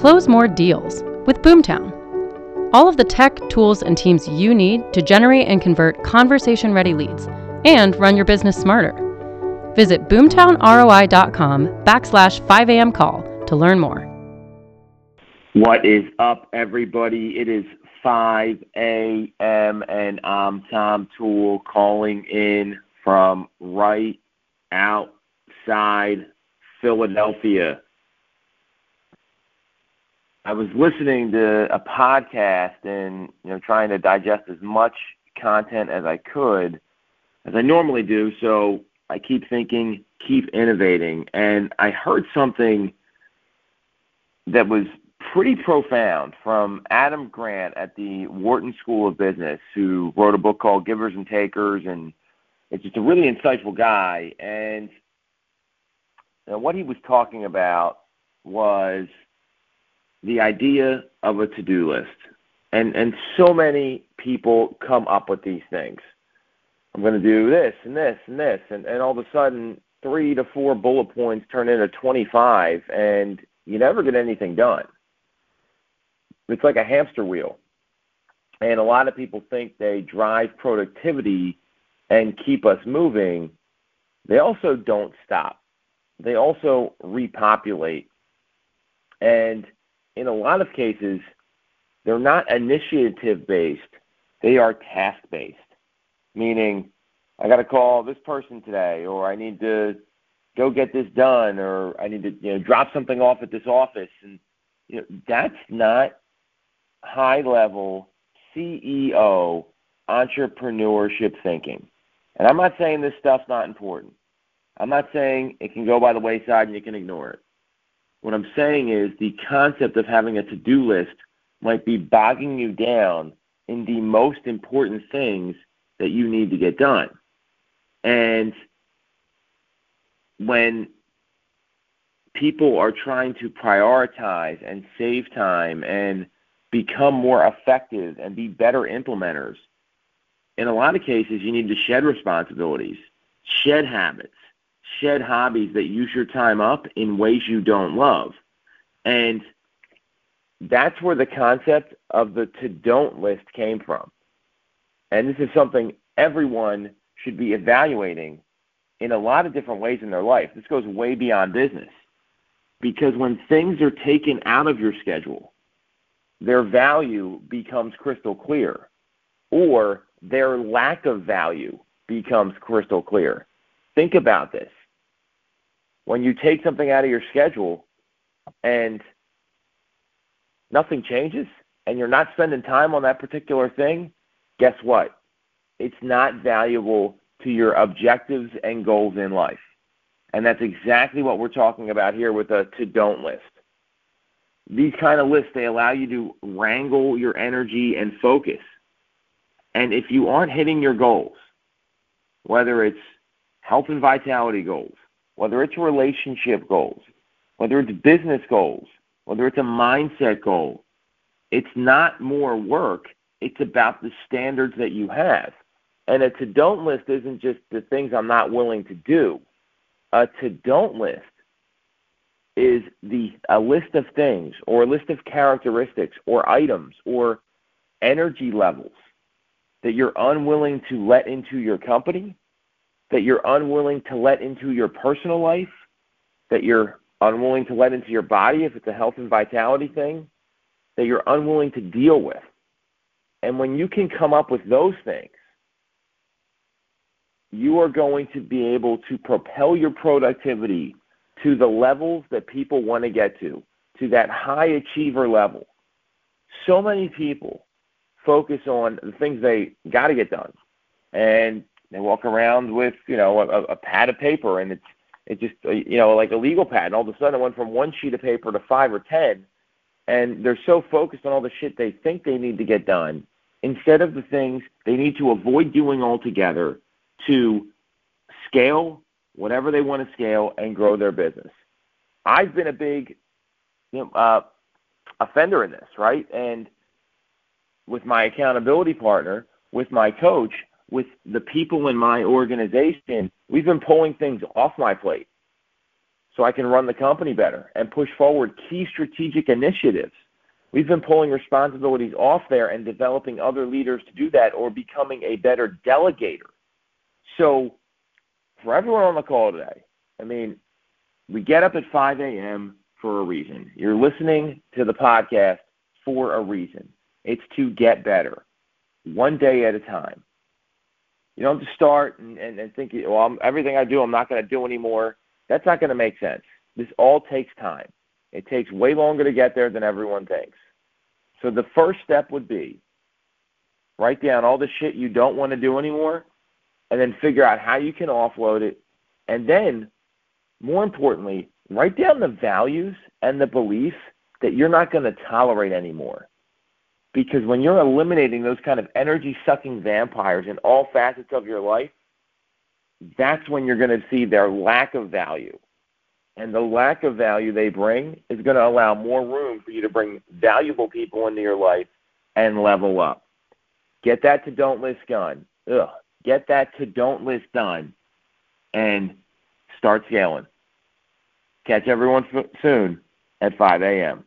Close more deals with Boomtown. All of the tech, tools, and teams you need to generate and convert conversation ready leads and run your business smarter. Visit boomtownroi.com backslash 5am call to learn more. What is up, everybody? It is 5 a.m. and I'm Tom Toole calling in from right outside Philadelphia. I was listening to a podcast and you know trying to digest as much content as I could, as I normally do. So I keep thinking, keep innovating, and I heard something that was pretty profound from Adam Grant at the Wharton School of Business, who wrote a book called Givers and Takers, and it's just a really insightful guy. And you know, what he was talking about was the idea of a to-do list. And and so many people come up with these things. I'm going to do this and this and this and and all of a sudden 3 to 4 bullet points turn into 25 and you never get anything done. It's like a hamster wheel. And a lot of people think they drive productivity and keep us moving. They also don't stop. They also repopulate. And in a lot of cases, they're not initiative based, they are task based. Meaning, I got to call this person today, or I need to go get this done, or I need to you know drop something off at this office, and you know that's not high level CEO entrepreneurship thinking. And I'm not saying this stuff's not important. I'm not saying it can go by the wayside and you can ignore it. What I'm saying is the concept of having a to do list might be bogging you down in the most important things that you need to get done. And when people are trying to prioritize and save time and become more effective and be better implementers, in a lot of cases, you need to shed responsibilities, shed habits, shed hobbies that use your time up in ways you don't love. And that's where the concept of the to don't list came from. And this is something everyone should be evaluating in a lot of different ways in their life. This goes way beyond business. Because when things are taken out of your schedule, their value becomes crystal clear, or their lack of value becomes crystal clear. Think about this when you take something out of your schedule and nothing changes and you're not spending time on that particular thing, guess what? It's not valuable to your objectives and goals in life. And that's exactly what we're talking about here with a to don't list. These kind of lists, they allow you to wrangle your energy and focus. And if you aren't hitting your goals, whether it's health and vitality goals, whether it's relationship goals, whether it's business goals, whether it's a mindset goal, it's not more work. It's about the standards that you have. And a to don't list isn't just the things I'm not willing to do. A to don't list is the a list of things or a list of characteristics or items or energy levels that you're unwilling to let into your company that you're unwilling to let into your personal life, that you're unwilling to let into your body if it's a health and vitality thing, that you're unwilling to deal with. And when you can come up with those things, you are going to be able to propel your productivity to the levels that people want to get to, to that high achiever level. So many people focus on the things they got to get done. And they walk around with you know a, a pad of paper, and it's it just uh, you know like a legal pad. And all of a sudden, it went from one sheet of paper to five or ten, and they're so focused on all the shit they think they need to get done instead of the things they need to avoid doing altogether to scale whatever they want to scale and grow their business. I've been a big you know, uh, offender in this, right? And with my accountability partner, with my coach, with the people in my organization, we've been pulling things off my plate. so I can run the company better and push forward key strategic initiatives. We've been pulling responsibilities off there and developing other leaders to do that or becoming a better delegator. So, for everyone on the call today, I mean, we get up at 5 a.m. for a reason. You're listening to the podcast for a reason. It's to get better, one day at a time. You don't just start and, and, and think, well, I'm, everything I do, I'm not going to do anymore. That's not going to make sense. This all takes time. It takes way longer to get there than everyone thinks. So the first step would be write down all the shit you don't want to do anymore and then figure out how you can offload it. And then, more importantly, write down the values and the beliefs that you're not going to tolerate anymore. Because when you're eliminating those kind of energy sucking vampires in all facets of your life, that's when you're going to see their lack of value. And the lack of value they bring is going to allow more room for you to bring valuable people into your life and level up. Get that to don't list done. Ugh. Get that to don't list done and start scaling. Catch everyone soon at 5 a.m.